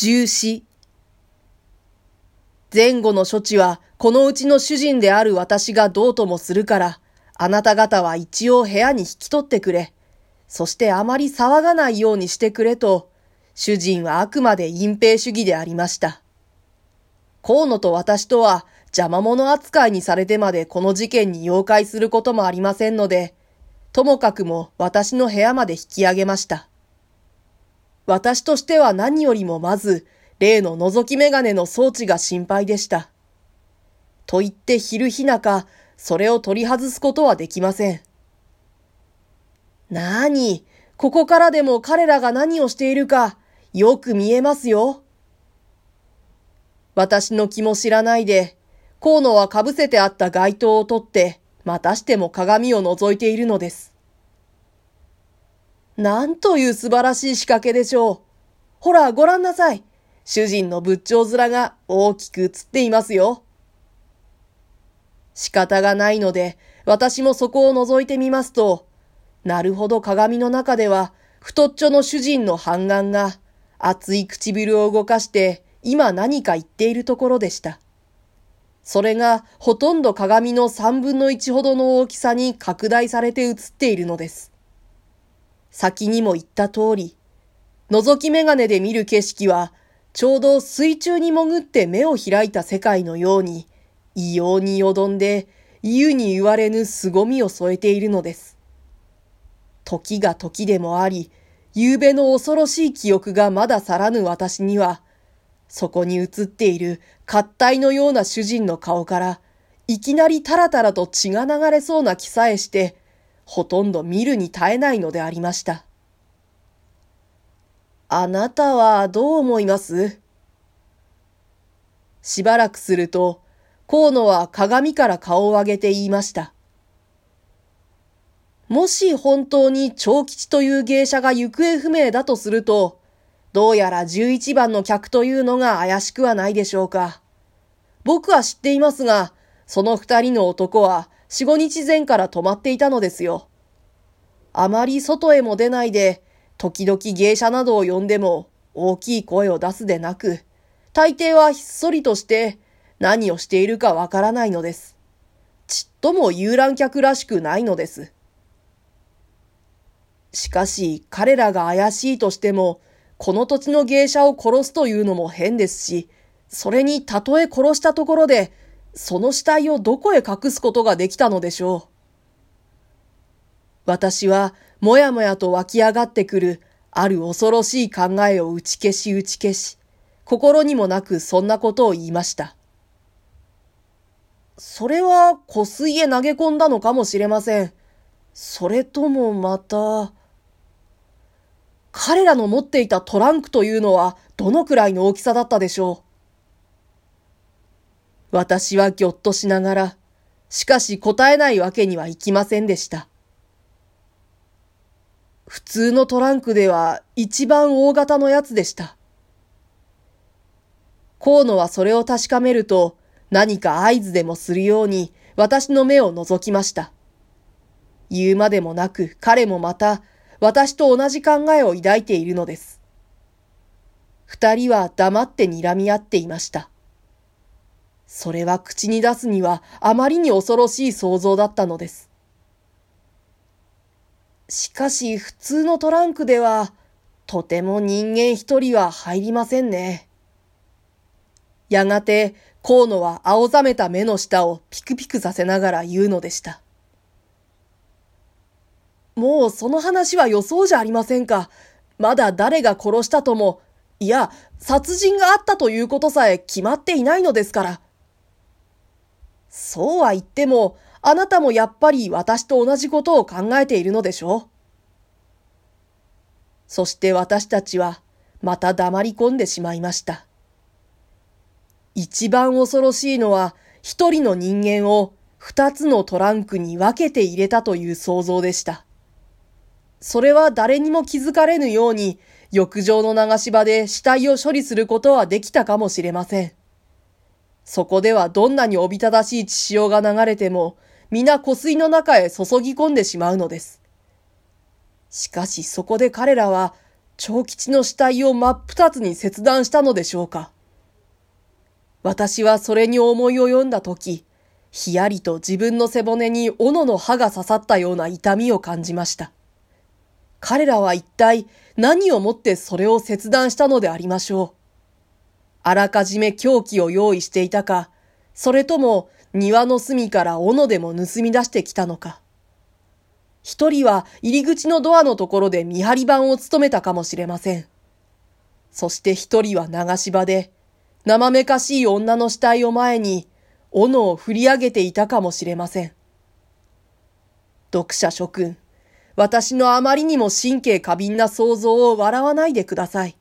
重視。前後の処置はこのうちの主人である私がどうともするから、あなた方は一応部屋に引き取ってくれ。そしてあまり騒がないようにしてくれと、主人はあくまで隠蔽主義でありました。河野と私とは邪魔者扱いにされてまでこの事件に妖怪することもありませんので、ともかくも私の部屋まで引き上げました。私としては何よりもまず、例の覗き眼鏡の装置が心配でした。と言って昼日中、それを取り外すことはできません。なに、ここからでも彼らが何をしているか、よく見えますよ。私の気も知らないで、河野は被せてあった街灯を取って、またしても鏡を覗いているのです。なんという素晴らしい仕掛けでしょう。ほら、ご覧なさい。主人の仏頂面が大きく映っていますよ。仕方がないので、私もそこを覗いてみますと、なるほど鏡の中では、太っちょの主人の半眼が、熱い唇を動かして、今何か言っているところでした。それが、ほとんど鏡の三分の一ほどの大きさに拡大されて映っているのです。先にも言った通り、覗き眼鏡で見る景色は、ちょうど水中に潜って目を開いた世界のように、異様によどんで、言うに言われぬ凄みを添えているのです。時が時でもあり、夕べの恐ろしい記憶がまだ去らぬ私には、そこに映っている活体のような主人の顔から、いきなりタラタラと血が流れそうな気さえして、ほとんど見るに耐えないのでありました。あなたはどう思います？しばらくすると、河野は鏡から顔を上げて言いました。もし本当に長吉という芸者が行方不明だとすると、どうやら11番の客というのが怪しくはないでしょうか。僕は知っていますが、その二人の男は四五日前から泊まっていたのですよ。あまり外へも出ないで、時々芸者などを呼んでも大きい声を出すでなく、大抵はひっそりとして何をしているかわからないのです。ちっとも遊覧客らしくないのです。しかし彼らが怪しいとしても、この土地の芸者を殺すというのも変ですし、それにたとえ殺したところでその死体をどこへ隠すことができたのでしょう？私はもやもやと湧き上がってくるある恐ろしい考えを打ち消し打ち消し、心にもなくそんなことを言いました。それは湖水へ投げ込んだのかもしれません。それともまた、彼らの持っていたトランクというのはどのくらいの大きさだったでしょう？私はぎょっとしながら、しかし答えないわけにはいきませんでした。普通のトランクでは一番大型のやつでした。河野はそれを確かめると何か合図でもするように私の目を覗きました。言うまでもなく彼もまた私と同じ考えを抱いているのです。二人は黙って睨み合っていました。それは口に出すにはあまりに恐ろしい想像だったのです。しかし普通のトランクではとても人間一人は入りませんね。やがて河野は青ざめた目の下をピクピクさせながら言うのでした。もうその話は予想じゃありませんか。まだ誰が殺したとも、いや、殺人があったということさえ決まっていないのですから。そうは言っても、あなたもやっぱり私と同じことを考えているのでしょうそして私たちはまた黙り込んでしまいました。一番恐ろしいのは一人の人間を二つのトランクに分けて入れたという想像でした。それは誰にも気づかれぬように浴場の流し場で死体を処理することはできたかもしれません。そこではどんなにおびただしい血潮が流れても、皆湖水の中へ注ぎ込んでしまうのです。しかしそこで彼らは、長吉の死体を真っ二つに切断したのでしょうか。私はそれに思い及んだとき、ひやりと自分の背骨に斧の刃が刺さったような痛みを感じました。彼らは一体何をもってそれを切断したのでありましょう。あらかじめ凶器を用意していたか、それとも庭の隅から斧でも盗み出してきたのか。一人は入り口のドアのところで見張り番を務めたかもしれません。そして一人は流し場で、生めかしい女の死体を前に、斧を振り上げていたかもしれません。読者諸君、私のあまりにも神経過敏な想像を笑わないでください。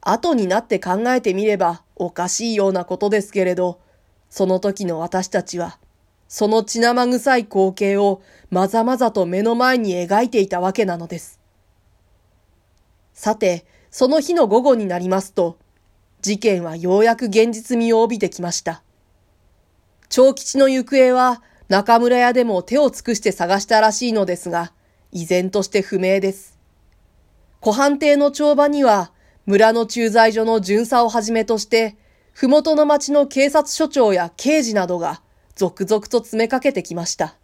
後になって考えてみればおかしいようなことですけれど、その時の私たちはその血生臭い光景をまざまざと目の前に描いていたわけなのです。さて、その日の午後になりますと、事件はようやく現実味を帯びてきました。長吉の行方は中村屋でも手を尽くして探したらしいのですが、依然として不明です。湖畔邸の帳場には、村の駐在所の巡査をはじめとして、ふもとの町の警察署長や刑事などが続々と詰めかけてきました。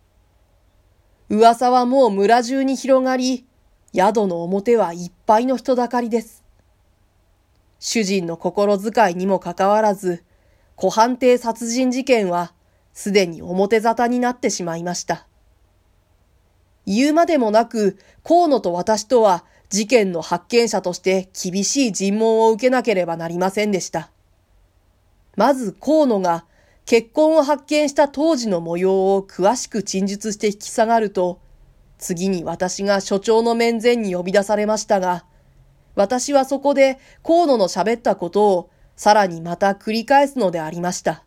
噂はもう村中に広がり、宿の表はいっぱいの人だかりです。主人の心遣いにもかかわらず、湖畔邸殺人事件はすでに表沙汰になってしまいました。言うまでもなく、河野と私とは事件の発見者として厳しい尋問を受けなければなりませんでした。まず河野が結婚を発見した当時の模様を詳しく陳述して引き下がると、次に私が所長の面前に呼び出されましたが、私はそこで河野の喋ったことをさらにまた繰り返すのでありました。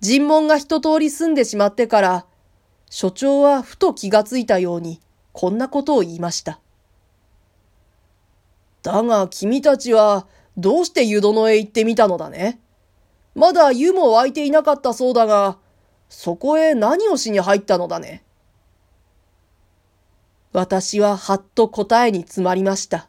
尋問が一通り済んでしまってから、所長はふと気がついたように、こんなことを言いました。だが君たちは、どうして湯殿へ行ってみたのだねまだ湯も湧いていなかったそうだが、そこへ何をしに入ったのだね。私ははっと答えに詰まりました。